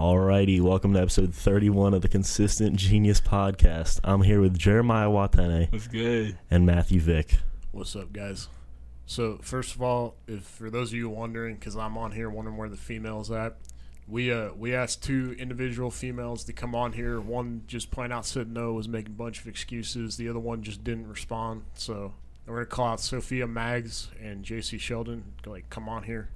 Alrighty, welcome to episode 31 of the Consistent Genius Podcast. I'm here with Jeremiah Watene What's good? and Matthew Vick. What's up, guys? So, first of all, if for those of you wondering, because I'm on here wondering where the females at, we uh we asked two individual females to come on here. One just plain out said no, was making a bunch of excuses. The other one just didn't respond. So we're gonna call out Sophia Mags and JC Sheldon. Like, come on here.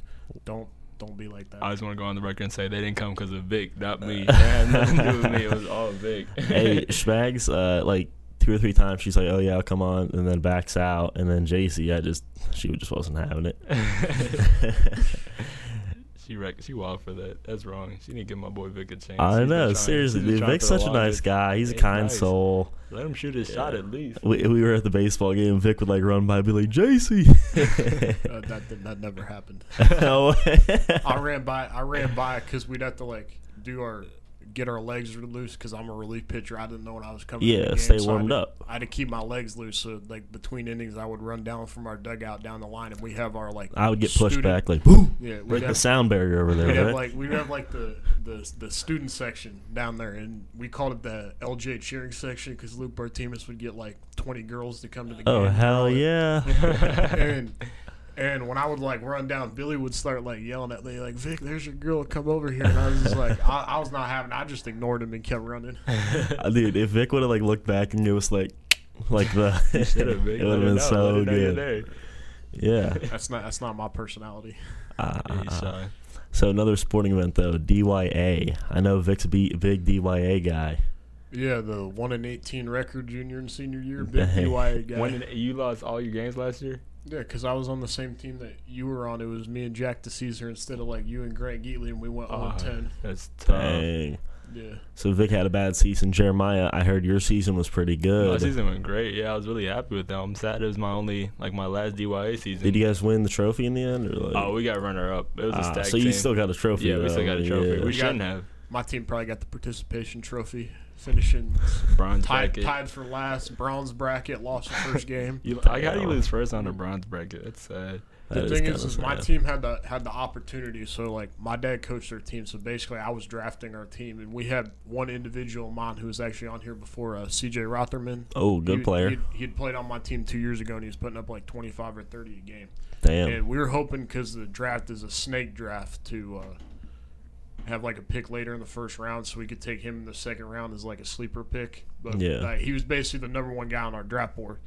Don't don't be like that. I just want to go on the record and say they didn't come because of Vic, not me. It had nothing to do with me. It was all Vic. Hey, Schmags, uh, like two or three times she's like, oh yeah, I'll come on, and then backs out. And then JC, I just, she just wasn't having it. she wrecked. She wild for that. That's wrong. She didn't give my boy Vic a chance. I He's know, trying- seriously, he's dude. Vic's such a nice guy. He's a kind nice. soul. Let him shoot his shot at least. We, we were at the baseball game. Vic would like run by, and be like, JC. Uh, that that that never happened. No. I ran by. I ran by because we'd have to like do our get our legs loose because I'm a relief pitcher. I didn't know when I was coming. yeah, game, stay so I warmed had- up. I had to keep my legs loose. So like between innings, I would run down from our dugout down the line, and we have our like. I would get pushed back like, boom, Yeah, break the sound barrier over there. we'd have like we'd have like the, the the student section down there, and we called it the LJ cheering section because Luke Bartimus would get like 20 girls to come to the oh, game. oh hell yeah! and and when I would like run down, Billy would start like yelling at me like, "Vic, there's your girl, come over here." And I was just like, I, I was not having. I just ignored him and kept running. Uh, Dude, if Vic would have like looked back and it was like, like the, Should have Vic. it would have been know. so Let her know you're good. Yeah. That's not that's not my personality. Uh, Yeah, he's shy. so another sporting event though, DYA. I know Vic's a b- big DYA guy. Yeah, the one in eighteen record junior and senior year, big DYA guy. When did, you lost all your games last year? Yeah, because I was on the same team that you were on. It was me and Jack DeCesar instead of like you and Grant Geatley, and we went Oh, 0 10. That's tough. Dang. Yeah. So Vic had a bad season. Jeremiah, I heard your season was pretty good. My season went great. Yeah, I was really happy with that. I'm sad it was my only, like my last DYA season. Did you guys win the trophy in the end? Or like, Oh, we got runner up. It was a Ah, stack so you team. still got a trophy. yeah, we still got a trophy. Yeah. We We shouldn't have. My team probably got the participation trophy, finishing Bronze tied, bracket. tied for last, bronze bracket, lost the first game. You, like, how do you Damn. lose first on the bronze bracket? That's sad. That the is thing kinda is, is my team had the had the opportunity. So like my dad coached our team. So basically, I was drafting our team, and we had one individual of mine who was actually on here before, uh, C.J. Rotherman. Oh, good He- player. He'd, he'd played on my team two years ago, and he was putting up like twenty five or thirty a game. Damn. And we were hoping because the draft is a snake draft to uh, have like a pick later in the first round, so we could take him in the second round as like a sleeper pick. But Yeah. uh, he was basically the number one guy on our draft board,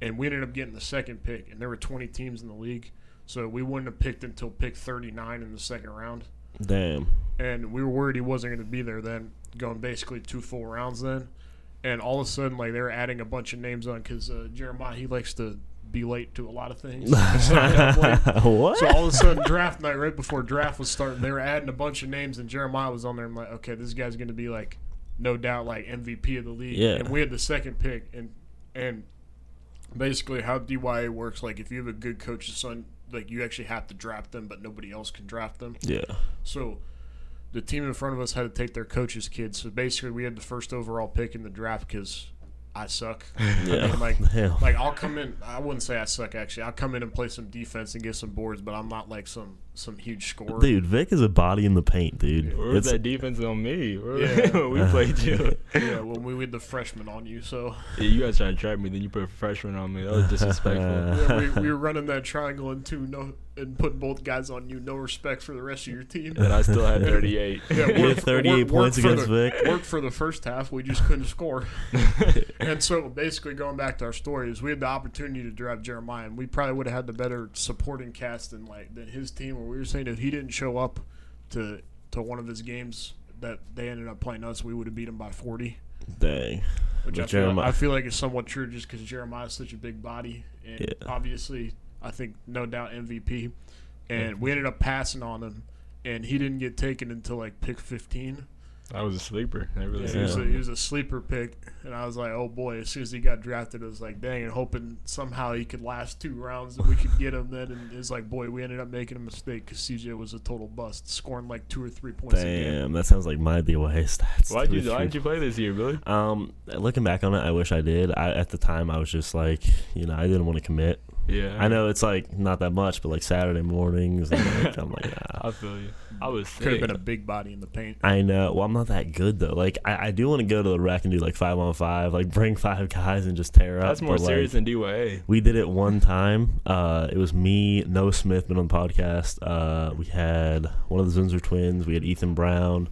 and we ended up getting the second pick. And there were twenty teams in the league, so we wouldn't have picked until pick thirty nine in the second round. Damn. And we were worried he wasn't going to be there then, going basically two full rounds then. And all of a sudden, like they were adding a bunch of names on because uh, Jeremiah he likes to be late to a lot of things. So I got late. what? So all of a sudden, draft night, right before draft was starting, they were adding a bunch of names, and Jeremiah was on there. I'm like, okay, this guy's going to be like, no doubt, like MVP of the league. Yeah. And we had the second pick, and and basically how DYA works, like if you have a good coach's son, like you actually have to draft them, but nobody else can draft them. yeah. So the team in front of us had to take their coach's kids. So basically, we had the first overall pick in the draft because I suck. Yeah. And like, Damn. like I'll come in. I wouldn't say I suck actually. I'll come in and play some defense and get some boards, but I'm not like some some huge scorer. Dude, Vic is a body in the paint, dude. Where was It's- that defense on me? Where, Yeah. we uh, played you. Yeah, when we had the freshman on you, so Yeah, you guys trying to trap me, then you put a freshman on me. That was disrespectful. yeah, we, we were running that triangle and two no and putting both guys on you. No respect for the rest of your team. and I still had 38. Yeah, You worked- had 38 worked- points worked against the, Vic. Worked for the first half. We just couldn't score. and so basically, going back to our stories, we had the opportunity to draft Jeremiah, and we probably would have had the better supporting cast than like than his team. Where we were saying if he didn't show up to to one of his games that they ended up playing us, we would have beat him by forty. Dang. Which I feel, Jeremiah- I feel like is somewhat true, just because Jeremiah's such a big body, and Yeah. obviously, I think no doubt MVP. And we ended up passing on him, and he didn't get taken until like pick fifteen. I was a sleeper. I really He, was a, he was a sleeper pick, and I was like, oh boy. As soon as he got drafted, I was like, dang, and hoping somehow he could last two rounds and we could get him. Then, and it's like, boy, we ended up making a mistake because CJ was a total bust, scoring like two or three points a game. Damn, that sounds like my DYA stats. Why'd two you or Why three. didn't you play this year, Billy? Um, looking back on it, I wish I did. I, at the time, I was just like, you know, I didn't want to commit. Yeah, I know it's like not that much, but like Saturday mornings, and like, I'm like, ah. I feel you. I was Could have been a big body in the paint. I know. Well, I'm not that good though. Like, I, I do want to go to the rec and do like five on five, like bring five guys and just tear up. That's more but, like, serious than DYA. We did it one time. Uh, it was me, Noah Smith, been on the podcast. Uh, we had one of the Zinzer twins. We had Ethan Brown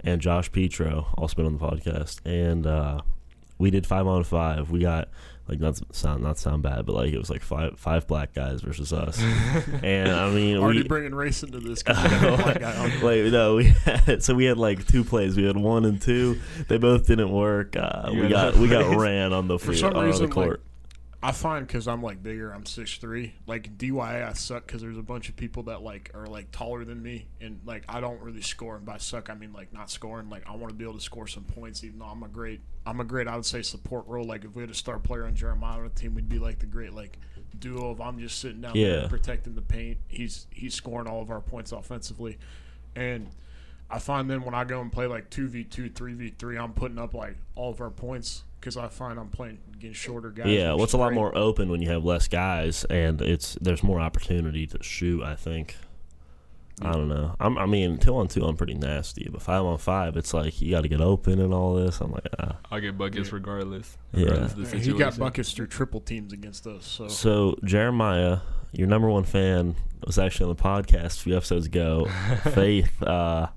and Josh Petro, also been on the podcast. And uh, we did five on five. We got like not sound not sound bad, but like it was like five five black guys versus us. and I mean, Already we, bringing race into this. we got a black guy on. No, we had, so we had like two plays. We had one and two. They both didn't work. Uh, we got enough we got ran on the For field, some on reason, the like, court. I find because I'm like bigger, I'm six three. Like DYA, I suck because there's a bunch of people that like are like taller than me, and like I don't really score. And by suck, I mean like not scoring. Like I want to be able to score some points, even though I'm a great, I'm a great, I would say support role. Like if we had a star player on Jeremiah on the team, we'd be like the great like duo of I'm just sitting down Yeah. there protecting the paint. He's he's scoring all of our points offensively, and I find then when I go and play like two v two, three v three, I'm putting up like all of our points because I find I'm playing against shorter guys. Yeah, which well, it's is a lot more open when you have less guys, and it's there's more opportunity to shoot. I think. I don't know. I'm, I mean, two on two, I'm pretty nasty, but five on five, it's like you got to get open and all this. I'm like, ah. I get buckets Yeah. regardless. Yeah. regardless of the Yeah, he got buckets through triple teams against us. So So Jeremiah, your number one fan, was actually on the podcast a few episodes ago. Faith. Uh,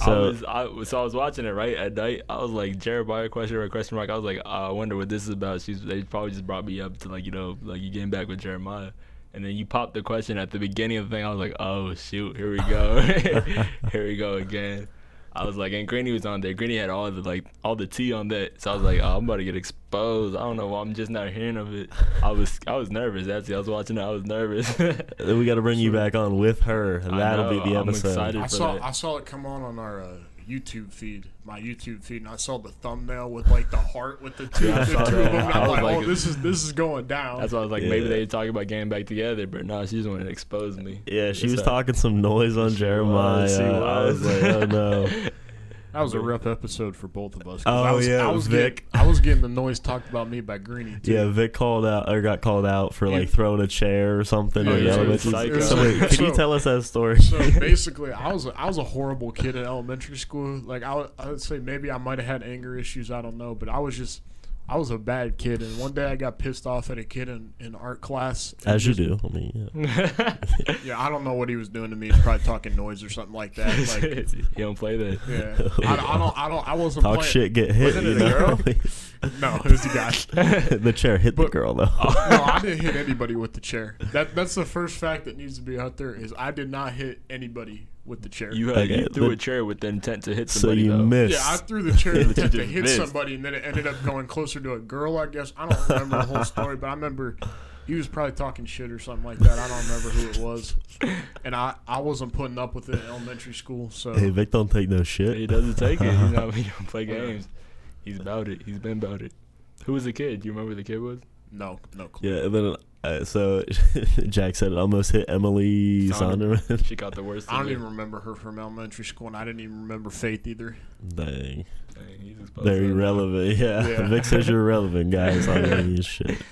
I so I was, so I was watching it right at night. I was like, Jeremiah question mark question mark. I was like, uh, I wonder what this is about. She's they probably just brought me up to like you know like you getting back with Jeremiah, and then you popped the question at the beginning of the thing. I was like, oh shoot, here we go, here we go again. I was like, and Granny was on there. Granny had all the like all the tea on that. So I was like, oh, I'm about to get exposed. I don't know why I'm just not hearing of it. I was I was nervous. Actually, I was watching it. I was nervous. we got to bring you back on with her. I That'll know, be the I'm episode. excited. I for saw that. I saw it come on on our uh, YouTube feed, my YouTube feed, and I saw the thumbnail with like the heart with the two, Yeah, the two of them. And I I'm was like, like- oh, this is this is going down. That's why I was like, maybe they talking about getting back together, but no, she's the one that exposed me. Yeah, she Yes, was I- talking some noise on She Jeremiah. was, she I was was. like, oh no. That was a rough episode for both of us. Oh, I was, yeah, I was Vic. Getting, I was getting the noise talked about me by Greeny. Too. Yeah, Vic called out or got called out for like Yeah. throwing a chair or something. Oh, in yeah, was So wait, can you tell us that story? So basically, I was a, I was a horrible kid in elementary school. Like I, would- I would say maybe I might have had anger issues. I don't know, but I was just I was a bad kid. And one day I got pissed off at a kid in, in art class. and As you do. I mean, yeah. Yeah, I don't know what he was doing to me. He's probably talking noise or something like that. Like, you don't play that. yeah, I, I don't, I don't, I wasn't Talk playing. shit, get hit. Wasn't You it a know? No, it was the guy. the chair hit the girl though. Oh, no, I didn't hit anybody with the chair. That that's the first fact that needs to be out there. Is I did not hit anybody with the chair. You, uh, had, Okay, you threw the- a chair with the intent to hit somebody. so somebody. you though. missed. Yeah, I threw the chair But to you attempt to hit missed. somebody, and then it ended up going closer to a girl. I guess I don't remember the whole story, but I remember he was probably talking shit or something like that. I don't remember who it was, and I I wasn't putting up with it in elementary school. So hey, Vic, don't take no shit. He doesn't take it. He's not. He don't play games. He's about it. He's been about it. Who was the kid? Do you remember who the kid was? no, no clue. Yeah, and then uh, so Jack said it almost hit Emily Sonderman. Sonderman. She got the worst. I don't even remember her from elementary school, and I didn't even remember Faith either. Dang, Dang, he's exposed very to it. relevant. Yeah. Yeah. Vic says you're relevant, guys. I mean, shit.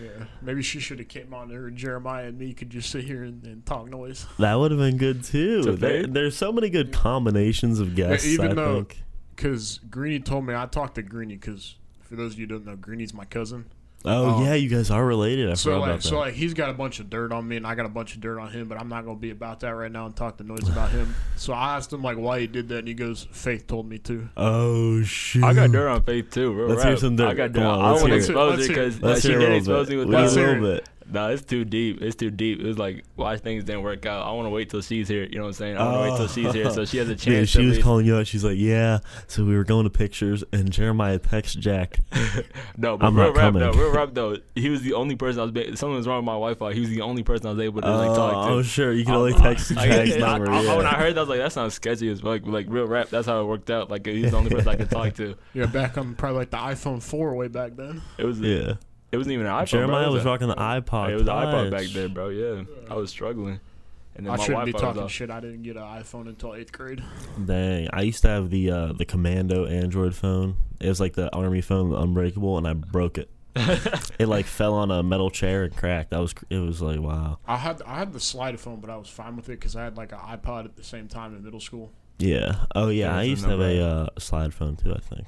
Yeah, maybe she should have came on there, and Jeremiah and me could just sit here and, and talk noise. That would have been good too. There, there's so many good combinations of guests. even I though- think. Because Greeny told me I talked to Greeny because for those of you who don't know, Greeny's my cousin. Oh um, yeah, you guys are related. I So forgot like, about that. so like, he's got a bunch of dirt on me, and I got a bunch of dirt on him. But I'm not gonna be about that right now and talk the noise about him. So I asked him like why he did that, and he goes, "Faith told me to." oh shoot! I got dirt on Faith too. Real Let's hear some dirt. I got Come dirt. on, I let's don't want hear to it. expose Let's it hear it. because she did little expose me with We a little bit. No, it's too deep. It's too deep. It was like why things didn't work out. I want to wait till she's here. You know what I'm saying? I want to wait till she's here so she has a chance. Yeah, she at was least- calling you out. She's like, "Yeah." So we were going to pictures, and Jeremiah texts Jack. No, but I'm real not rap though. coming. Real rap though. He was the only person I was. Be- something was wrong with my Wi-Fi. He was the only person I was able to like talk to. oh, sure. You can I- only uh, text I- Jack's I- number. I- yeah. When I heard that, I was like, that sounds sketchy as fuck. Like real rap. That's how it worked out. Like he's the only person I could talk to. Yeah, back on probably like the iPhone 4 way back then. It was. yeah. It wasn't even an iPhone. Jeremiah bro. It was a- rocking the iPod. It was an iPod back Touch. then, bro. Yeah, I was struggling. And then I my shouldn't be Wi-Fi was talking shit. I didn't get an iPhone until eighth grade. Dang, I used to have the uh, the Commando Android phone. It was like the army phone, the Unbreakable, and I broke it. it like fell on a metal chair and cracked. That was it was like wow. I had I had the slide phone, but I was fine with it because I had like an iPod at the same time in middle school. Yeah. Oh yeah. Yeah, I used to have a uh, slide phone too. I think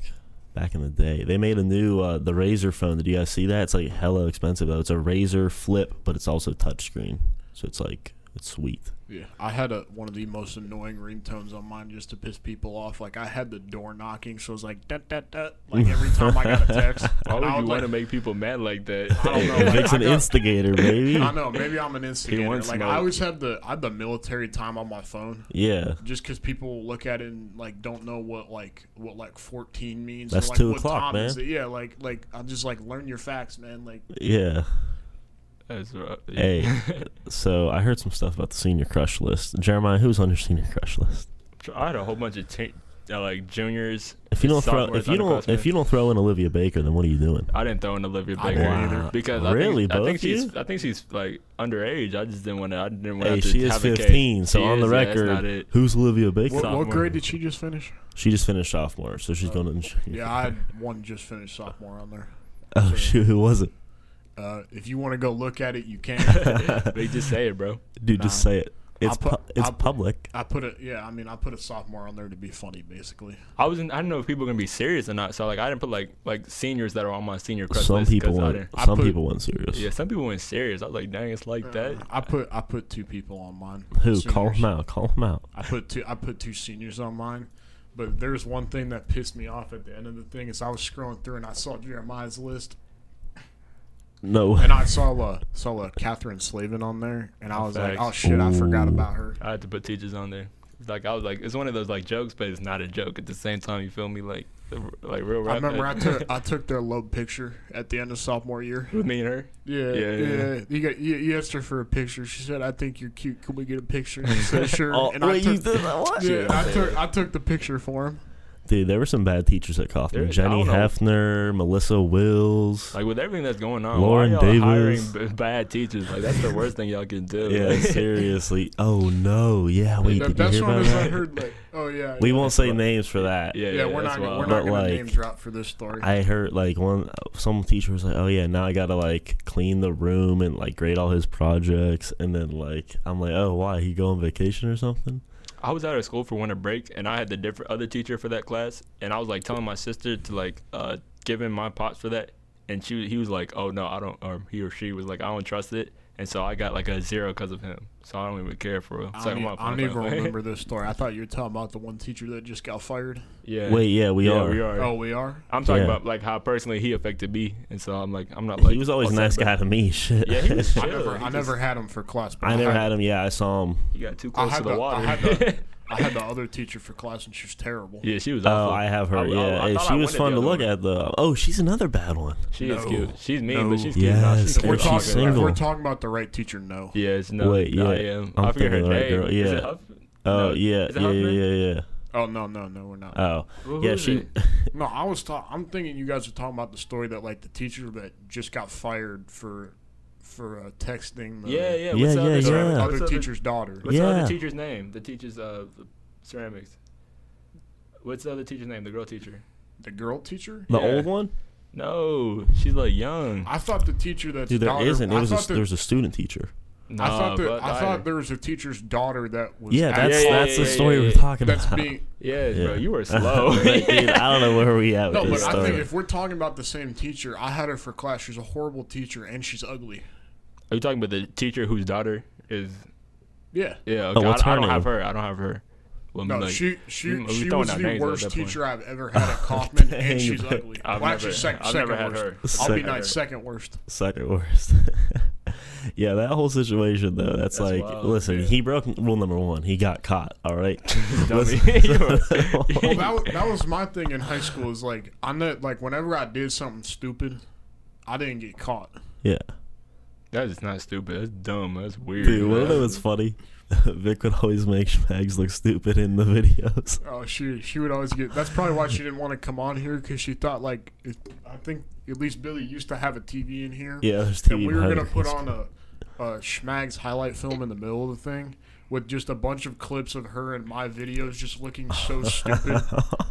back in the day they made a new uh, the Razr phone. Did you guys see that? It's like hella expensive though. It's a Razr flip, but it's also touchscreen. So it's like it's sweet. Yeah, I had a one of the most annoying ringtones on mine just to piss people off. Like I had the door knocking, so it was like that that that. Like every time I got a text, Why would I you was want to make people mad like that? I don't know, it like, makes I an got- instigator, baby. I know maybe I'm an instigator. wants Like smoke. I always had the I had the military time on my phone. Yeah. Just because people look at it and like don't know what like what like 14 means. That's or, like, two what o'clock, time is man. it. Yeah, like like I just like learn your facts, man. Like Yeah. That's rough. Hey, so I heard some stuff about the senior crush list. Jeremiah, who's on your senior crush list? I had a whole bunch of te- uh, like juniors. If you don't throw, if you don't, if you don't throw in Olivia Baker, then what are you doing? I didn't throw in Olivia Baker didn't either. because I Really, think, I think she's you? I think she's like underage. I just didn't want to. I didn't want Hey, to. she is have a case. 15. So She on the is, yeah, record, not who's Olivia Baker? what, what grade did she just finish? She just finished sophomore, so she's going to. Yeah, I had one just finished sophomore on there. Oh shoot, who was it? Uh, if you want to go look at it, you can. they just say it, bro. Dude, just say it. It's I'll pu- it's I'll put- public. I put it. Yeah, I mean, I put a sophomore on there to be funny, basically. I wasn't. I didn't know if people were gonna be serious or not. So like, I didn't put like like seniors that are on my senior crush Some list. 'cause people I went. didn't- I Some put- people went serious. Yeah, some people went serious. I was like, dang, it's like that. Uh, I put I put two people on mine. Who? Call Seniors. him out. Call him out. I put two. I put two seniors on mine. But there's one thing that pissed me off at the end of the thing is I was scrolling through and I saw Jeremiah's list No. and I saw uh, saw uh, Catherine Slavin on there and I was like, oh shit, I forgot about her. I had to put teachers on there. Like I was like, it's one of those like jokes, but it's not a joke at the same time. You feel me? Like, the, like real. I rap remember I head. took I took their load picture at the end of sophomore year. with me and her. Yeah, Yeah, yeah. yeah. You got you, you asked her for a picture. She said, "I think you're cute. Can we get a picture?" She said, "Sure." Oh, and I wait, you took, did that? What? yeah, I took I took the picture for him. Dude, there were some bad teachers at Coffman. There- Jenny. Hefner, Melissa Wills. Like with everything that's going on, Lauren why y'all Davis. hiring b- bad teachers? Like that's the worst thing y'all can do. yeah, Like, seriously. Oh no. Yeah, wait. That- Did you hear one about as I that? heard like, oh yeah. We yeah. won't say names for that. yeah, Yeah, yeah, we're, not, gonna, wild. we're not But, gonna like, name drop for this story. I heard like one some teacher was like, "Oh yeah, now I gotta like clean the room and like grade all his projects." And then like I'm like, "Oh, why? He go on vacation or something?" I was out of school for winter break, and I had the different other teacher for that class, and I was like telling my sister to like uh, give him my pots for that, and she he was like, "Oh no, I don't," or he or she was like, "I don't trust it," and so I got like a zero because of him. So I don't even care for real. I So don't, I'm even, I don't even remember this story. I thought you were talking about the one teacher that just got fired. yeah. Wait, yeah, we yeah, are. we are. Oh, we are. I'm talking Yeah. about like how personally he affected me, and so I'm like, I'm not like. he was always a nice guy to me. Shit. Yeah, he was I never, He I just- never had him for class. But I never had him. Yeah, I saw him. He got too close to the, the- I water. had the- I had the other teacher for class, and she was terrible. yeah, she was. Oh. I have her. I- I- yeah, I Hey, she I was fun to look one. at though. Oh, she's another bad one. She is cute. She's mean, No. but she's cute. Nah, Yes, she's If cute. we're, If talking, she's if we're talking about the right teacher, no. Yeah, it's no. Wait, yeah. I am. I'm I forget her thinking the right name. girl, Is yeah. it Huff? Oh No. yeah, Is it yeah, yeah, yeah, yeah. Oh no, no, no, we're not. Oh Who yeah, she. No, I was. talking. I'm thinking you guys are talking about the story that like the teacher that just got fired for for uh, texting. The, Yeah, yeah. Yeah, What's the yeah, other, the yeah. other What's teacher's daughter. What's the other teacher's name? The teacher's uh ceramics. What's the other teacher's name? The girl teacher. The girl teacher. The Yeah. old one, No, she's like young. I thought the teacher that dude. There daughter, isn't. It I was a, the- there was a student teacher. No, I thought that, but I I- thought there was a teacher's daughter that was Yeah, that's yeah, yeah, that's the yeah, story yeah, we're talking that's about. being Yeah, Yeah. bro, you were slow. Like, dude, I don't know where we at no, with but this I think if we're talking about the same teacher, I had her for class. She's a horrible teacher and she's ugly. Are you talking about the teacher whose daughter is? Yeah. Yeah. Oh, okay. what's I, I don't have her. I don't have her. Well, No, like, she she we- we she throwing was out the worst teacher I've ever had at Coffman, Dang, and she's bro. ugly. I've well, never, actually, sec- I've second never had worst. her. I'll be Second nice. Second worst. Second worst. yeah, that whole situation though. That's, That's like, wild, listen, yeah. he broke rule number one. He got caught. All right. Dummy. Listen- You were- Well, that was, that was my thing in high school. Is like I know, like whenever I did something stupid, I didn't get caught. yeah, That is not stupid. That's dumb. That's weird. dude. What man. if it was funny? Vic would always make Schmags look stupid in the videos. Oh, she she would always get. That's probably why she didn't want to come on here because she thought like it, I think at least Billy used to have a TV in here. Yeah, there's TV and we were gonna put on a, a Schmags highlight film in the middle of the thing with just a bunch of clips of her and my videos just looking so stupid.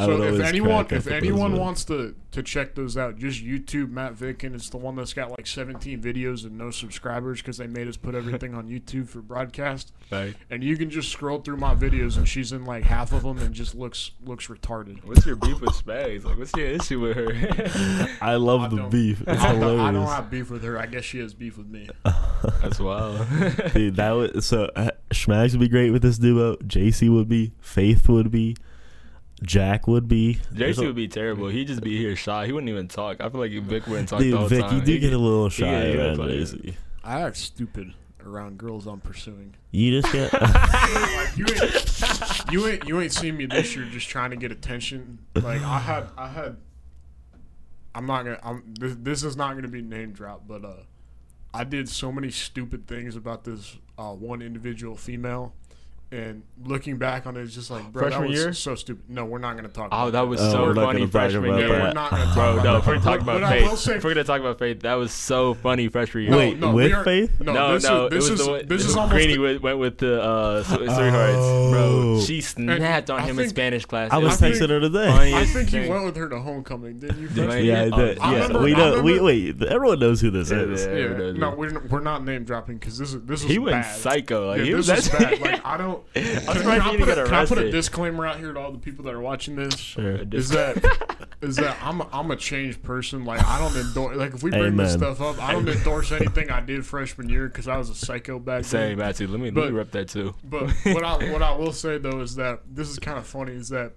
I So if anyone if anyone wants to to check those out, just YouTube Matt Vick and it's the one that's got like 17 videos and no subscribers because they made us put everything on YouTube for broadcast. Right. And you can just scroll through my videos and she's in like half of them and just looks looks retarded. What's your beef with Spags? Like, what's your issue with her? I love I the beef. It's I don't, hilarious. I don't have beef with her. I guess she has beef with me. That's wild. Dude, that would so uh, Schmags would be great with this duo. JC would be. Faith would be. Jack would be. There's JC a- would be terrible. He'd just be here shy. He wouldn't even talk. I feel like Vic wouldn't talk the Dude, whole Vic, time. you do He- get a little shy he around looks JC. I act stupid around girls I'm pursuing. You just get. You ain't, you ain't you ain't seen me this year just trying to get attention. Like I had I had I'm not gonna I'm this, this is not gonna be name drop, but uh I did so many stupid things about this uh one individual female and looking back on it, it's just like, bro, Freshman that was year? so stupid. No, we're not gonna talk. Oh, about that was Oh, so we're funny freshman year. That. we're not gonna talk Bro, about no, that. if we're talking about faith, say- if we're gonna talk about faith, that was so funny freshman year. Wait, no, with are- Faith? No, No, this no, is, this it was is the one, this it is almost Greeny went, went with the uh, Sw- sweethearts, bro. Oh. She snapped on I him in Spanish class. I was texting her today. I think you went with her to homecoming, didn't you? Did I? freshman Yeah, Oh, the, I yeah. we know. We wait. Everyone knows who this is. yeah. Yeah, no, we're, we're not name dropping because this is this is He went psycho. Like he was this bad. Like I don't. Can, can I put a, can I put a disclaimer out here to all the people that are watching this? Sure. Is that is that I'm a, I'm a changed person. Like I don't endorse. Like if we bring this stuff up, I don't endorse anything I did freshman year because I was a psycho back Same, then. actually. Let me let me rep that too. But what I what I will say though is that this is kind of funny. Is that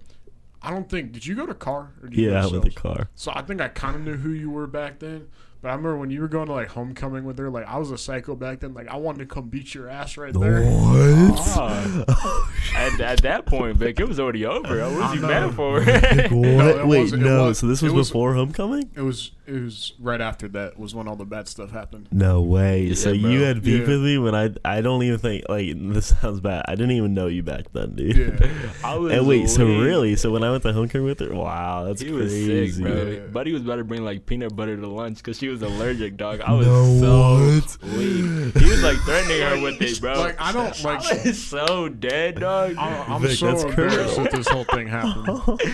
I don't think did you go to car? Or did you Yeah, go with the sales? car. So I think I kind of knew who you were back then. But I remember when you were going to like homecoming with her, like I was a psycho back then. Like I wanted to come beat your ass right there. What? Ah. at, at that point, Vic, it was already over. What was I you know. mad for? what? it Wait, no. was- so this was, was- before homecoming? It was it was right after that was when all the bad stuff happened. No way. so Yeah, you had beef Yeah. with me when I I don't even think like this sounds bad. I didn't even know you back then, dude. Yeah. I was And wait, so weak. really? So when I went to homecoming with her, wow, that's He was crazy. sick, bro. Yeah. Buddy was about to bring like peanut butter to lunch because she was allergic, dog. I was No, so what? weak. He was like threatening her with it, bro. Like I don't like. I was so dead, dog. I'm, I'm Vic, so that's embarrassed criminal. that this whole thing happened.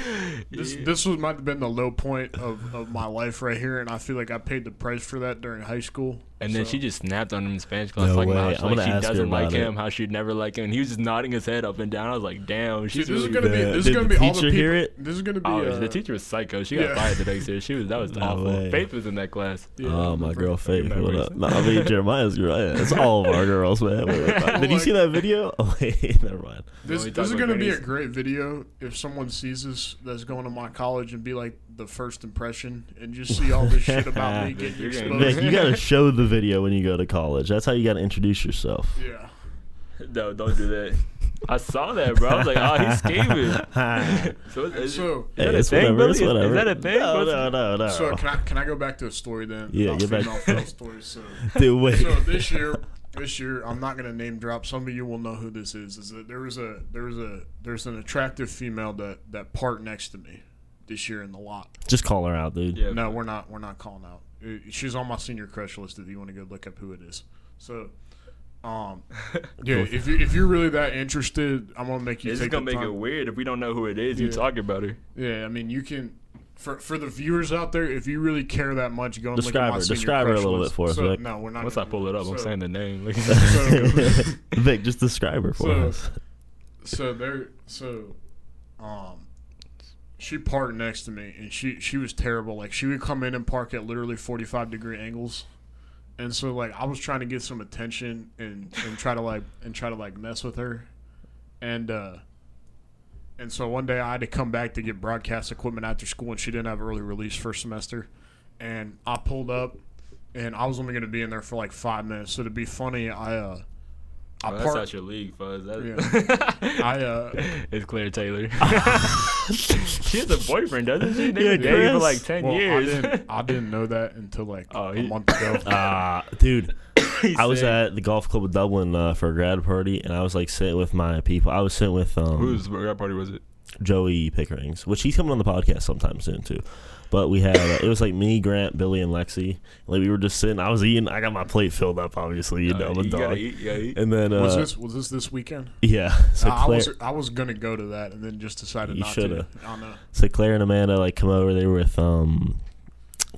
This this was might have been the low point of, of my life right here, and I feel like I paid the price for that during high school. And then So- she just snapped on him in Spanish class, No like, way. how, I'm like gonna she ask her doesn't like about it. him, how she'd never like him. And he was just nodding his head up and down. I was like, damn, See, she's this is really gonna be bad. this is Did gonna the be all the teacher people. hear it? This is gonna be. Oh, uh, the teacher was psycho. She got yeah. fired the next year. She was that was No awful. way. Faith was in that class. yeah, oh my girl Faith. Remember What it. up? No, I mean Jeremiah's girl. Yeah, it's all of our girls, man. Did you see that video? Oh wait, never mind. This, When we this talk is about gonna be a grannies. great video if someone sees this that's going to my college and be like the first impression and just see all this shit about me getting You're exposed. Vic, you gotta show the video when you go to college. That's how you gotta introduce yourself. Yeah. No, don't do that. I saw that, bro. I was like, oh, he's scheming. so, is, is, So- is that Hey, a it's thing, whatever. Billy? It's Is- whatever. Is that a thing? No, no, no, no. So can I can I go back to a story then? Yeah, get back- female stories. So Dude, wait. so this year this year I'm not gonna name drop. Some of you will know who this is. Is that there was a there was a there's an attractive female that that parked next to me this year in the lot. Just call her out, dude. Yeah. No, we're not we're not calling out. Uh, She's on my senior crush list. If you want to go look up who it is. So. Um, yeah, if you if you're really that interested, I'm gonna make you It's take gonna the make time. it weird if we don't know who it is. You talk about her? Yeah, I mean, you can for for the viewers out there, if you really care that much, go and Describe look at her. Describe her a little list. bit for us, So, Vic. no, we're not. Once I pull it up, I'm saying the name. Like, So- Vic, just describe her for So- us. So there, so, um, she parked next to me, and she she was terrible. Like she would come in and park at literally forty five degree angles, and so like I was trying to get some attention and and try to like and try to like mess with her, and uh. And so one day I had to come back to get broadcast equipment after school, and she didn't have early release first semester. And I pulled up, and I was only going to be in there for like five minutes. So to be funny, I uh, I Oh, that's parked. not your league, fuzz. That, I uh, it's Claire Taylor. she has a boyfriend, doesn't she? They've Yeah, been dating for like ten well, years. I didn't, I didn't know that until like Oh, a he- month ago. Ah, dude. He's I was sick. at the golf club of Dublin uh, for a grad party, and I was like sitting with my people. I was sitting with um, Whose grad party was it? Joey Pickering's, which he's coming on the podcast sometime soon too. But we had uh, it was like me, Grant, Billy, and Lexi. Like we were just sitting. I was eating. I got my plate filled up. Obviously, you Uh, know, I'm a gotta dog. eat, you gotta eat. And then uh, was this was this this weekend? yeah, so Uh, I was I was gonna go to that and then just decided You not shoulda. to. I don't so Claire and Amanda like come over. They were with um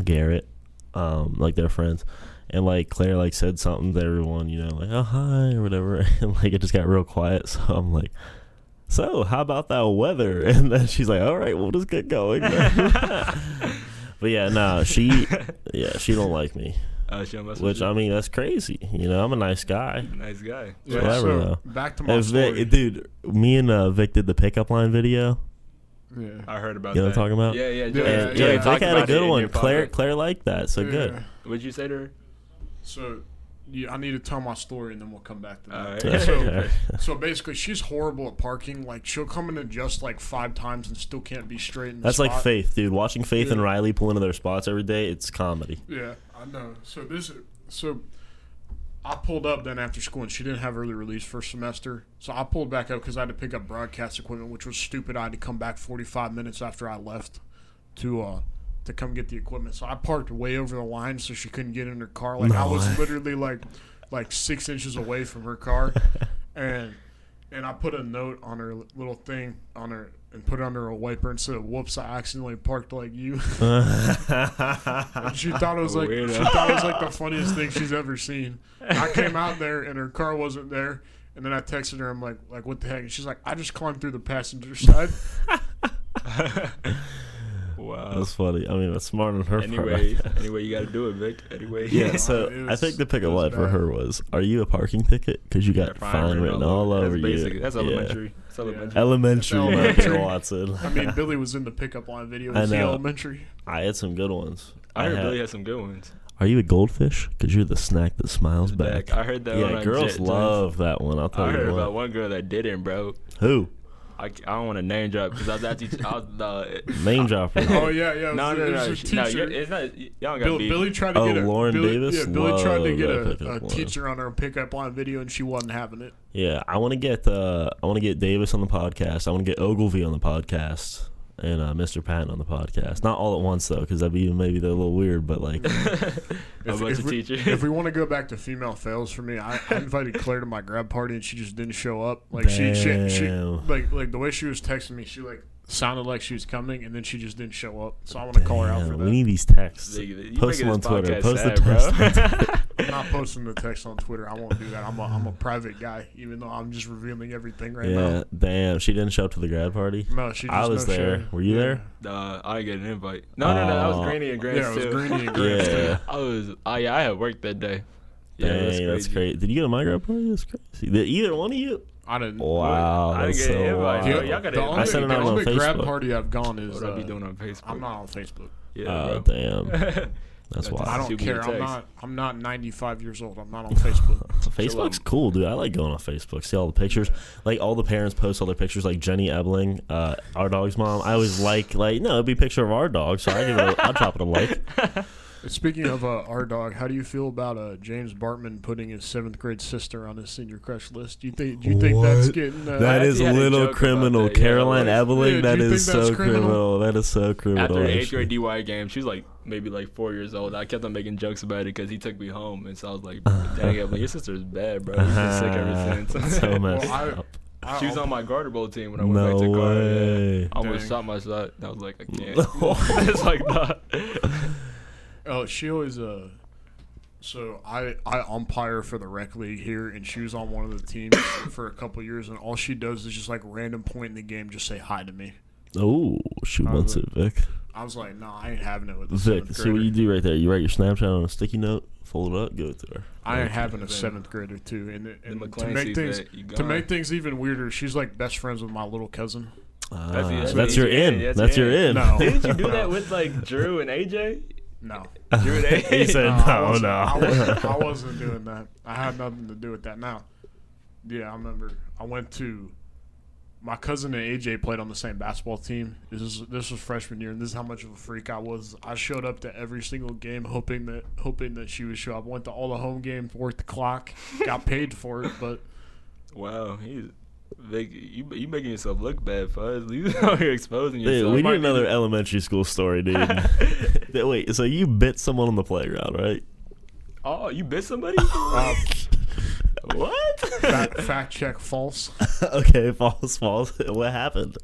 Garrett, um like their friends, and like Claire like said something to everyone, you know, like oh hi or whatever, and like it just got real quiet. So I'm like. So how about that weather? And then she's like, "All right, we'll just get going." but yeah, no, she, yeah, she don't like me. Uh, she'll mess Which. I mean, that's crazy. You know, I'm a nice guy. nice guy. Yeah, Whatever, so though. back to my If story. Vic, dude, me and uh, Vic did the pickup line video. yeah. I heard about You know that. what I'm talking about? Yeah, yeah. Yeah, Joey, And, Joey yeah, Vic had a good one. Claire. Claire liked that. So good. What'd you say to her? So, yeah, I need to tell my story and then we'll come back to that. Yeah. So, so basically, she's horrible at parking. Like she'll come in and adjust like five times and still can't be straight in the That's like. Faith, dude. Watching Faith and Riley pull into their spots every day, it's comedy. Yeah, I know. So this, so I pulled up then after school, and she didn't have early release first semester. So I pulled back up because I had to pick up broadcast equipment, which was stupid. I had to come back 45 minutes after I left to uh to come get the equipment. So I parked way over the line so she couldn't get in her car. Like I was way. literally like like six inches away from her car, and and I put a note on her little thing on her and put it under a wiper and said, "Whoops, I accidentally parked like you." And she thought it was like Weirdo. she thought it was like the funniest thing she's ever seen. I came out there and her car wasn't there, and then I texted her. I'm like, like what the heck? And she's like, I just climbed through the passenger side. Wow. That's funny. I mean, that's smart on her Anyway, part. anyway, you gotta do it, Vic. Anyway. yeah, so It I think the it pickup was line for her was, "Are you a parking ticket? Because you got Yeah, fine written all over That's you." basic. That's Yeah. elementary. That's elementary. Elementary, That's elementary. Watson. I mean, Billy was in the pickup line video. I know. elementary? I had some good ones. I heard had- Billy had some good ones. Are you a goldfish? Because you're the snack that smiles back. back. I heard that. one yeah, girls Jet- love that one. I'll tell I you heard what. about one girl that didn't, bro. Who? I, I don't want to name drop because I was actually I was the. Name dropper. Oh yeah, yeah. It No, no, no, was she- a no. you're- It's not. Y'all got Bill, beef. Billy tried to Oh, get a Lauren Billy, Davis? Yeah, Billy tried to get a, a teacher on her pickup line video, and she wasn't having it. Yeah, I want to get uh, I want to get Davis on the podcast. I want to get Ogilvy on the podcast and uh, Mr. Patton on the podcast. Not all at once though, because that'd be maybe they're a little weird. But like, a If- bunch if of we- teachers. if we want to go back to female fails for me, I, I invited Claire to my grad party and she just didn't show up. Like she, she, she, like like the way she was texting me, she like sounded like she was coming and then she just didn't show up. So I want to call her out for damn, that. we need these texts. You Post them on Twitter. podcast Post the text. I'm not posting the text on Twitter. I won't do that. I'm a, I'm a private guy, even though I'm just revealing everything right yeah, damn. She didn't show up to the grad party. No, she. Just I was no there. showed. Were you Yeah. there? Uh, I didn't get an invite. No, no, no. That Oh. was Granny and Grant Yeah, it was too. Greeny and Grant. Yeah. I was. Oh yeah, I had work that day. Yeah, Dang, that's that's, crazy. great. Did you get a my grad party? That's crazy. Did either one of you? I didn't. Wow, I didn't get so an invite. wild. Y'all gotta the only, I sent it the out on only grad party I've gone is. What I be uh, doing on Facebook? I'm not on Facebook. Yeah, Oh bro. damn, that's That's wild. I don't Shoot me a care. I'm not. I'm not 95 years old. I'm not on Facebook. Facebook's cool, dude. I like going on Facebook, see all the pictures. Like all the parents post all their pictures, like Jenny Ebling, uh, our dog's mom. I always like, like, no, it'd be a picture of our dog, so I give it, a, I'll drop it a like. Speaking of uh, our dog, how do you feel about uh, James Bartman putting his seventh grade sister on his senior crush list? Do you think? Do you think that's getting? Uh, That I is actually a had a little criminal. that, yeah, Caroline like- Ebeling, Yeah, do that you is think that's so criminal? criminal? That is so criminal. After the eighth grade DY game, she was like maybe like four years old. I kept on making jokes about it because he took me home, and so I was like, "Dang, I'm like, your sister's bad, bro. He's been sick ever since." so messed I- up. She was on my garter bowl team when I went No back to Garter. way. Yeah. I almost Dang. shot my shot. I was like, I can't. it's like that. Oh, she always uh. So I I umpire for the rec league here, and she was on one of the teams for a couple years, and all she does is just like random point in the game, just say hi to me. Oh, she I wants was it, Vic. I was like, no, I ain't having it with the Vic, seventh see what you do right there. You write your Snapchat on a sticky note, fold it up, give it to her. I ain't having a seventh grader too, and, and to make things to make things even weirder, she's like best friends with my little cousin. Ah, That's the- that's, your in. yeah, That's, your in. No. Didn't you do that with like Drew and AJ? No, Drew he said I no, wasn't, no. I wasn't, I wasn't doing that. I had nothing to do with that. Now, yeah, I remember I went to my cousin and AJ played on the same basketball team. This is this was freshman year, and this is how much of a freak I was. I showed up to every single game, hoping that hoping that she would show up. Went to all the home games, worked the clock, got paid for it, but Wow, he's Vic, you you making yourself look bad, Fuzz. You out here exposing Dude, yourself. we need another the- elementary school story, dude. Wait, so you bit someone on the playground, right? oh, you bit somebody? Uh, what? fact, fact check false. okay, false, false. What happened?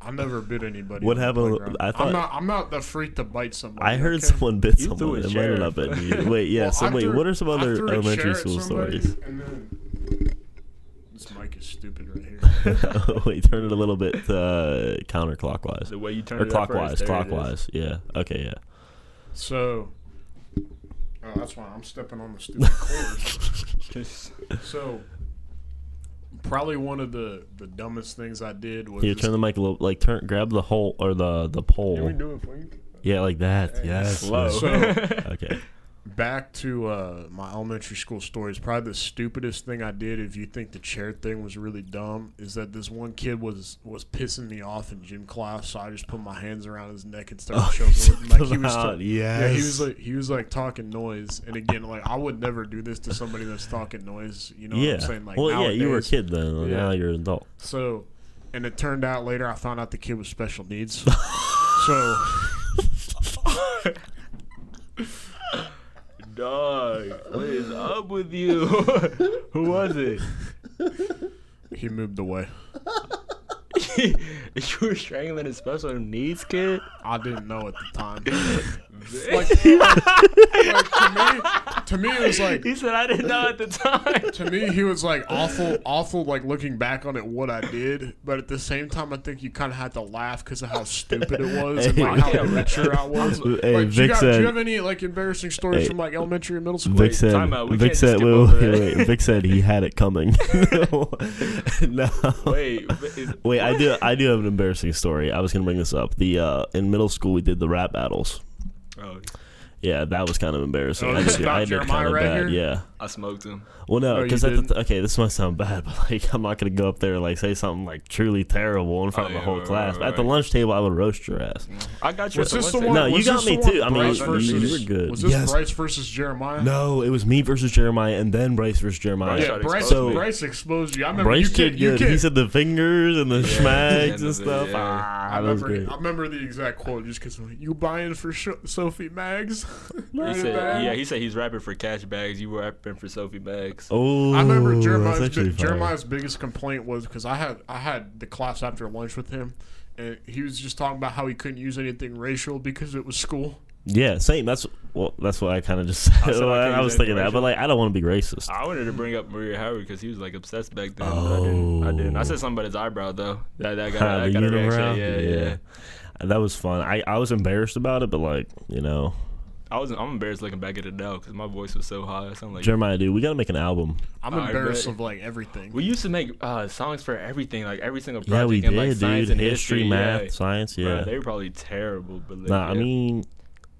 I never bit anybody. What on happened- playground. I thought- I'm not. I'm not the freak to bite somebody. I heard okay? someone bit You threw someone. a It might chair. have not been you. Wait, yeah. Well, so I wait, threw- what are some other elementary school somebody, stories? This mic is stupid right here. wait, turn it a little bit uh, counterclockwise the way you turn or it clockwise. there it. Clockwise. Yeah. Okay. Yeah. So, oh, that's why I'm stepping on the stupid cords. So, probably one of the the dumbest things I did was this- turn the mic a little. Like, turn, grab the hole or the the pole. Can we do it? Yeah, like that. Yes. Slow. So- okay. Back to uh, my elementary school stories. Probably the stupidest thing I did, if you think the chair thing was really dumb, is that this one kid was was pissing me off in gym class. So I just put my hands around his neck and started Oh, choking him. Like he was, ta- yes. yeah, he was like he was like talking noise. And again, like I would never do this to somebody that's talking noise. You know yeah. what I'm saying? Like well, yeah, you were a kid then. Yeah. Now you're an adult. So, and it turned out later I found out the kid was special needs. so Dog, what is up with you? Who was it? he moved away. you were strangling a special needs kid? I didn't know at the time. like, Like, to me, to me, it was like he said I didn't know at the time. to me, he was like awful, awful. Like looking back on it, what I did, but at the same time, I think you kind of had to laugh because of how stupid it was and like how Hey. immature I was. Hey, like, do, you Vic got, do you have any like embarrassing stories Hey. from like elementary and middle school? Vic said. out. We Vic said. Wait, wait, wait. Vic said he had it coming. no. Wait, is- Wait, I do. I do have an embarrassing story. I was gonna bring this up. The uh, in middle school we did the rap battles. oh, Yeah, that was kind of embarrassing. Oh, I this did, I did Jeremiah kind of right bad. here? Yeah. I smoked him. Well, no, Oh, because didn't? okay, this might sound bad, but like I'm not gonna go up there and like say something like truly terrible in front Oh, of the yeah, whole right, class. right, But at the lunch table, I would roast your ass. I got you. Was this the the one one? No, you was got this me the too. I mean, Bryce you- versus, you were good. Was this Yes. Bryce versus Jeremiah? No, it was me versus Jeremiah, and then Bryce versus Jeremiah. Bryce Yeah, Bryce, So- me. Bryce exposed you. I remember Bryce you kid, did you good. He said the fingers and the schmags and stuff. Ah, I remember. I remember the exact quote just because you buying for Sophie Mags. He said, bad. yeah, he said he's rapping for cash bags. You were rapping for Sophie bags. Oh, I remember that's Jeremiah's, bi- Jeremiah's biggest complaint was because I had I had the class after lunch with him, and he was just talking about how he couldn't use anything racial because it was school. Yeah, same. That's well. That's what I kind of just said. I said I I, was use thinking that, but like, I don't want to be racist. I wanted to bring up Maria Howard because he was like obsessed back then. but I didn't. I didn't. I Oh. said something about his eyebrow though. That that got, that the got a reaction. Yeah, yeah. And that was fun. I, I was embarrassed about it, but like you know, I was. I'm embarrassed looking back at it now because my voice was so high. I sound like. Jeremiah, dude, we gotta make an album. I'm I embarrassed bet. of like everything. we used to make uh, songs for everything, like every single project. Yeah, we in, did, like, dude. and History, history, math, yeah. science. Bro, Yeah. they were probably terrible, but like, nah, I mean,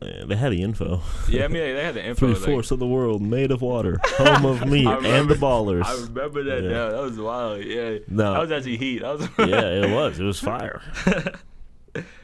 they had the info. yeah, I mean, they had the info. Three like- fourths of the world made of water, home of meat, I and the ballers. I remember that. Yeah. Yeah, that was wild. Yeah, No. that was actually heat. That was yeah, it was. It was fire.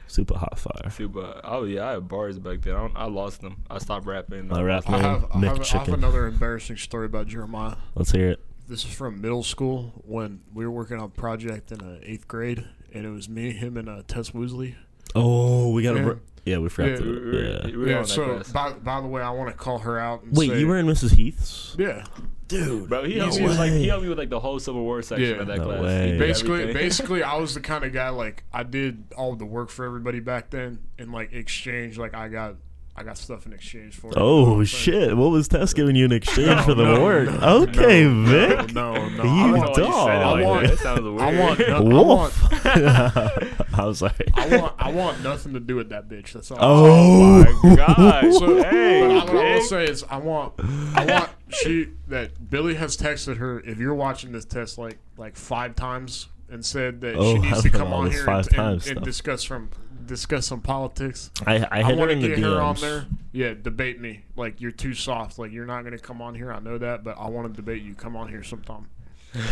Super hot fire. Super. Oh yeah, I had bars back then. I, don't, I lost them. I stopped rapping. My rap I man, have, I, have, I have another embarrassing story about Jeremiah. Let's hear it. This is from middle school when we were working on a project in uh, eighth grade, and it was me, him, and uh, Tess Woosley. Oh, we gotta. Yeah. Yeah, yeah we forgot Yeah. We, we, to. were- Yeah. we were yeah. So by, by the way, I want to call her out. And Wait, say, you were in Mrs. Heath's? Yeah. Dude. Bro, he No helped me with like he helped me with like the whole Civil War section Yeah. of that No class. way. Basically, everything. basically, I was the kind of guy like I did all the work for everybody back then, and like exchange, like I got, I got stuff in exchange for. it. Oh, you know what Oh I'm shit! What was Tess giving you in exchange No, for the no, work? no, okay, no, Vic. No, no, no. You I I want, don't know why you said it dog. like I want- that. That sounds weird. I want, no- I want, Wolf. I was like, I want, I want nothing to do with that bitch. That's all. oh, oh my God. So, Hey, but I, what I will Vic. say is, I want, I want she that Billy has texted her. If you're watching this Tess, like like five times, and said that Oh, she I needs to come on here five and, times and, and discuss from discuss some politics. I, I I, want to get her on there. Yeah, debate me. Like you're too soft. Like you're not gonna come on here. I know that, but I want to debate you. Come on here sometime.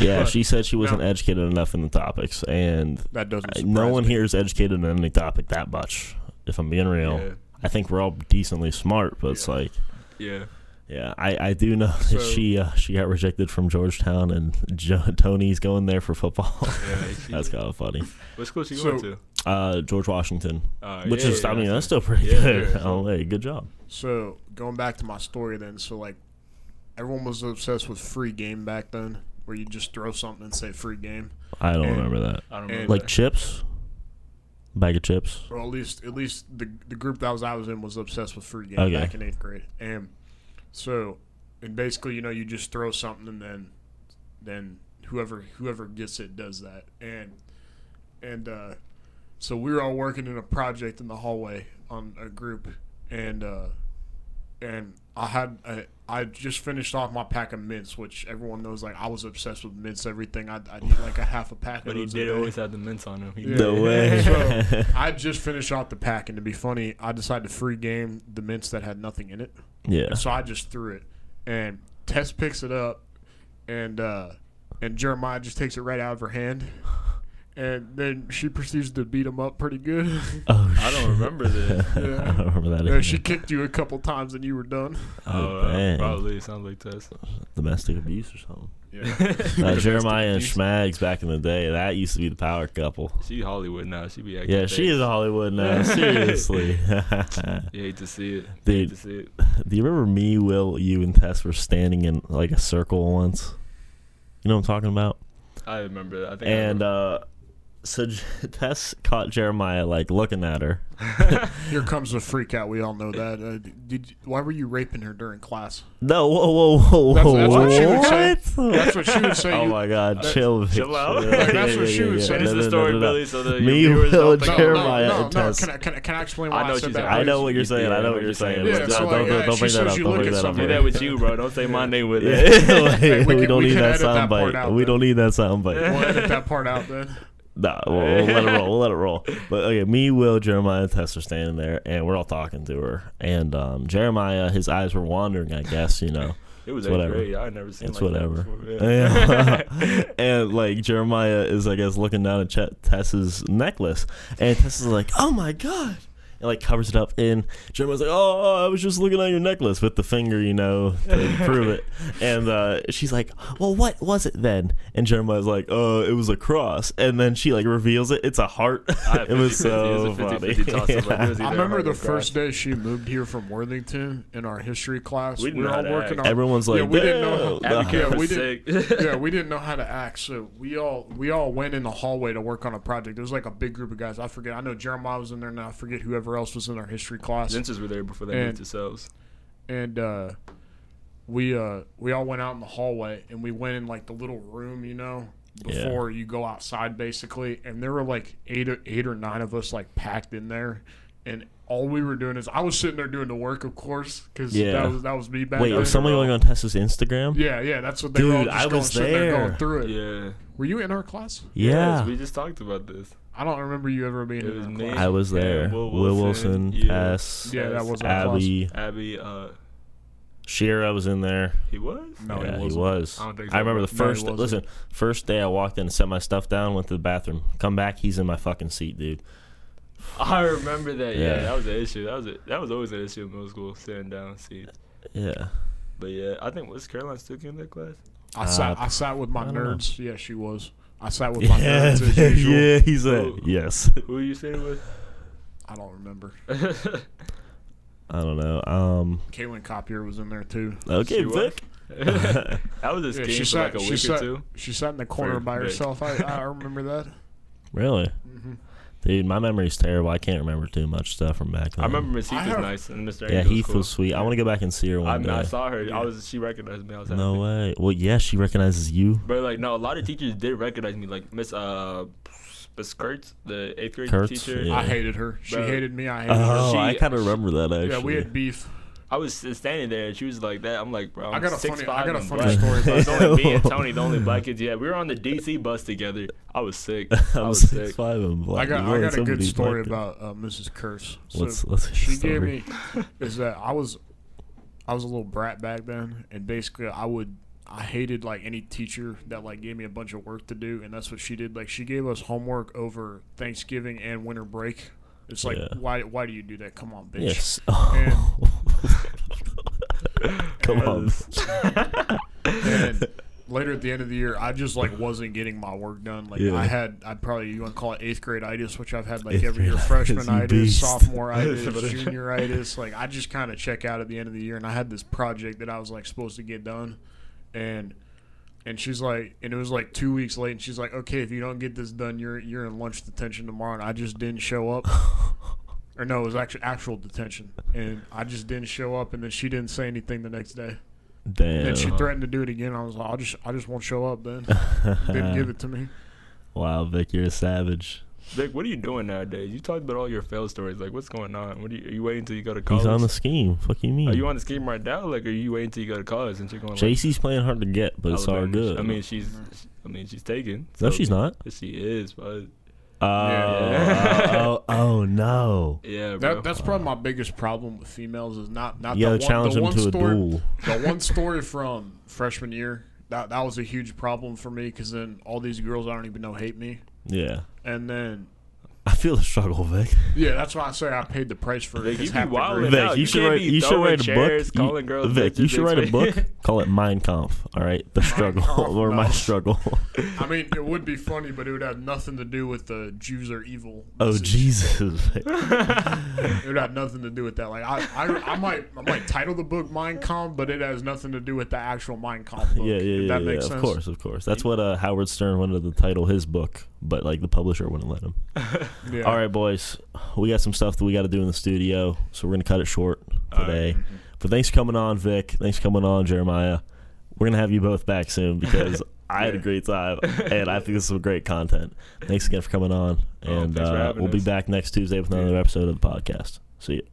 Yeah, But- she said she wasn't No. educated enough in the topics, and That doesn't. No one me. here is educated in any topic that much. If I'm being real, Yeah. I think we're all decently smart, but it's like, Yeah. Yeah, I, I do know that she uh, she got rejected from Georgetown, and jo- Tony's going there for football. Yeah, That's kind of funny. What school she So- going to? Uh, George Washington, Uh, which yeah, is yeah, I mean that's still pretty Yeah, good. yeah, oh, hey, good job. So going back to my story then, so like everyone was obsessed with free game back then, where you just throw something and say free game. I don't And- remember that. I don't remember. Like that. chips, bag of chips. Or at least at least the the group that was I was in was obsessed with free game Okay. back in eighth grade. And so and basically, you know, you just throw something and then then whoever whoever gets it does that. And and uh so we were all working in a project in the hallway on a group and uh and I had I, I just finished off my pack of mints, which everyone knows. Like I was obsessed with mints. Everything I I eat like a half a pack. but of he those a did day. always have the mints on him. He Yeah. No way. So I just finished off the pack, and to be funny, I decided to free game the mints that had nothing in it. yeah. So I just threw it, and Tess picks it up, and uh, and Jeremiah just takes it right out of her hand, and then she proceeds to beat him up pretty good. Oh, I don't remember this. I don't remember that. Yeah, either. she kicked you a couple times, and you were done. oh, dang. probably sounds like Tess. domestic abuse or something. Yeah. Uh, Jeremiah and Schmags back in the day, that used to be the power couple. She Hollywood now. She be acting. Yeah, she fake. is Hollywood now. Seriously. You hate to see it. Dude. Hate to see it. Do you remember me, Will, you, and Tess were standing in like a circle once? You know what I'm talking about? I remember that. I think. I And remember. uh so Tess caught Jeremiah like looking at her. Here comes the freak out. We all know that. Uh, did why were you raping her during class? No, whoa, whoa, whoa, That's- whoa, that's what she would say. That's what she would say. Oh my God! that- chill, Vic, Chill out. Like, that's what she would say. Finish No, the no, no, story, no, no. Billy, so the Me, Will, don't Jeremiah no, no, and no. Tess. Can I, can I, can I explain why I I, know what said you're that? saying. I know what you're saying. I know what you're saying. yeah, Don't, so don't, like, don't, yeah, don't bring that up. Don't look bring that up. Do that with you, bro. Don't say my name with it. we we don't need that edit that sound bite. We don't need that sound bite. We'll edit that part out then. Nah, we'll, we'll let it roll. We'll let it roll. But okay, me, Will, Jeremiah, and Tess are standing there, and we're all talking to her. And um, Jeremiah, his eyes were wandering. I guess you know. It was It's whatever. grade. I never seen It's like whatever. Yeah. Yeah. and like Jeremiah is, I guess, looking down at Ch- Tess's necklace, and Tess is like, "Oh my god!" And like covers it up, and Jeremiah's like, "Oh, oh, I was just looking at your necklace with the finger, you know, to prove it." And uh, she's like, "Well, what was it then?" And Jeremiah's like, "Uh, it was a cross." And then she like reveals it. It's a heart. I- it was 50-50. It was so a funny. 50-50 toss-up. Like, it was I either remember the first cross. day she moved here from Worthington in our history class. We We, were all working act. on. Everyone's like, yeah, we didn't know. How, Abby yeah, we didn't. yeah, we didn't know how to act, so we all we all went in the hallway to work on a project. There was like a big group of guys. I forget. I know Jeremiah was in there, and I forget whoever else was in our history class. Zinces were there before they And- moved to cells. and uh, we uh, we all went out in the hallway and we went in like the little room, you know, Yeah. before you go outside, basically. And there were like eight or eight or nine of us like packed in there, and all we were doing is I was sitting there doing the work, of course, because Yeah. that was that was me back Wait, then. was someone going on Tess's Instagram? Yeah, yeah, that's what they were all Dude, just I going, was sitting there going through it. Yeah. Were you in our class? Yeah. Yes, we just talked about this. I don't remember you ever being It in was our me. class. I was there. Will Will Wilson, Wilson, yeah. Tess, yeah, that was our Abby, Abby, uh, Shira was in there. he was. No, yeah, he he wasn't. was. I don't think I remember the No, he first. wasn't. listen, first day I walked in and set my stuff down, went to the bathroom, come back, he's in my fucking seat, dude. I remember that. Yeah, Yeah. that was an issue. That was a, that was always an issue in middle school, sitting down seat. Yeah. But yeah, I think was Caroline still in that class? I sat. Uh, I sat with my I don't know. nerds. Yeah, she was. I sat with my Yeah, nerds as usual. yeah, he's a yes. Who are you sitting with? I don't remember. I don't know. Um. Caitlin Copier was in there too. Okay, She? Vic. that was a Yeah, scheme she for sat. like a week sat. or two. She sat in the corner For by Vic. herself. I, I remember that. Really, hmm dude, my memory's terrible. I can't remember too much stuff from back then. I remember Miss Heath I was have- nice and Mr. Yeah, Angel Heath cool. was sweet. I want to go back and see her I, one I day. saw her. Yeah. I was. She recognized me. I was No happy. way. Well, yeah, she recognizes you. But like, no, a lot of teachers did recognize me. Like Miss uh, Miss Kurtz, the eighth grade Kurtz? teacher. Yeah. I hated her. She Bro. hated me. I hated her. Oh, She- I kind of remember that actually. Yeah, we had beef. I was standing there and she was like that. I'm like, bro, I'm I got a six funny- five I got a and funny black. story about It's only me and. Tony, the only black kids. Yeah, we were on the DC bus together. I was sick. I was six sick. five and black. I got. I got a good story about uh, Mrs. Kurtz. So Let's let's the she story. gave me is that I was I was a little brat back then, and basically I would I hated like any teacher that like gave me a bunch of work to do, and that's what she did. Like she gave us homework over Thanksgiving and winter break. It's like Yeah. why why do you do that? Come on, bitch. Yes. Come on. and later at the end of the year, I just like wasn't getting my work done. Like Yeah. I had, I'd probably you want to call it eighth grade itis, which I've had like Eighth every year, grade freshman itis, you itis, beast. sophomore itis, junior itis. Like I just kind of check out at the end of the year, and I had this project that I was like supposed to get done, and. And she's like, and it was like two weeks late, and she's like, "Okay, if you don't get this done, you're you're in lunch detention tomorrow." And I just didn't show up, or no, it was actually actual detention, and I just didn't show up. And then she didn't say anything the next day. And Damn. then she threatened to do it again. I was like, I'll just, I just won't show up. Then didn't give it to me. wow, Vic, you're a savage. Vic, what are you doing nowadays? You talked about all your fail stories. Like, what's going on? What are you, are you waiting until you go to college? He's on the scheme. Fuck you mean? Are you on the scheme right now? Like, are you waiting until you go to college since you're going? Like, JC's playing hard to get, but it's all good. I mean, she's, I mean, she's taken. no, she's not. She is, but Oh, Yeah. oh, oh, oh, no. yeah, bro. That, that's probably my biggest problem with females is not not You the one, challenge the him one to a story, duel. The one story from freshman year that that was a huge problem for me because then all these girls I don't even know hate me, Yeah. and then I feel the struggle, Vic. yeah, that's why I say I paid the price for it. Vic, 'cause you be half the wildin' girls- Vic, you You should write. You should throwing write a book. You- calling girls Vic, you should write a book. Call it Mein Kampf. All right, the struggle Kampf, or my struggle. I mean, it would be funny, but it would have nothing to do with the Jews are evil. oh. Jesus! It would have nothing to do with that. Like I, I, I might, I might title the book Mein Kampf, but it has nothing to do with the actual Mein Kampf book. yeah, yeah, if yeah. that yeah, makes Of sense. course, of course. That's what uh, Howard Stern wanted to title his book, but like the publisher wouldn't let him. Yeah. All right, boys, we got some stuff that we got to do in the studio, so we're gonna cut it short All right. today. But thanks for coming on, Vic. Thanks for coming on, Jeremiah. We're gonna have you both back soon because I had a great time and I think this is some great content. Thanks again for coming on, Oh, and for uh, we'll be back next Tuesday with another episode of the podcast. See you.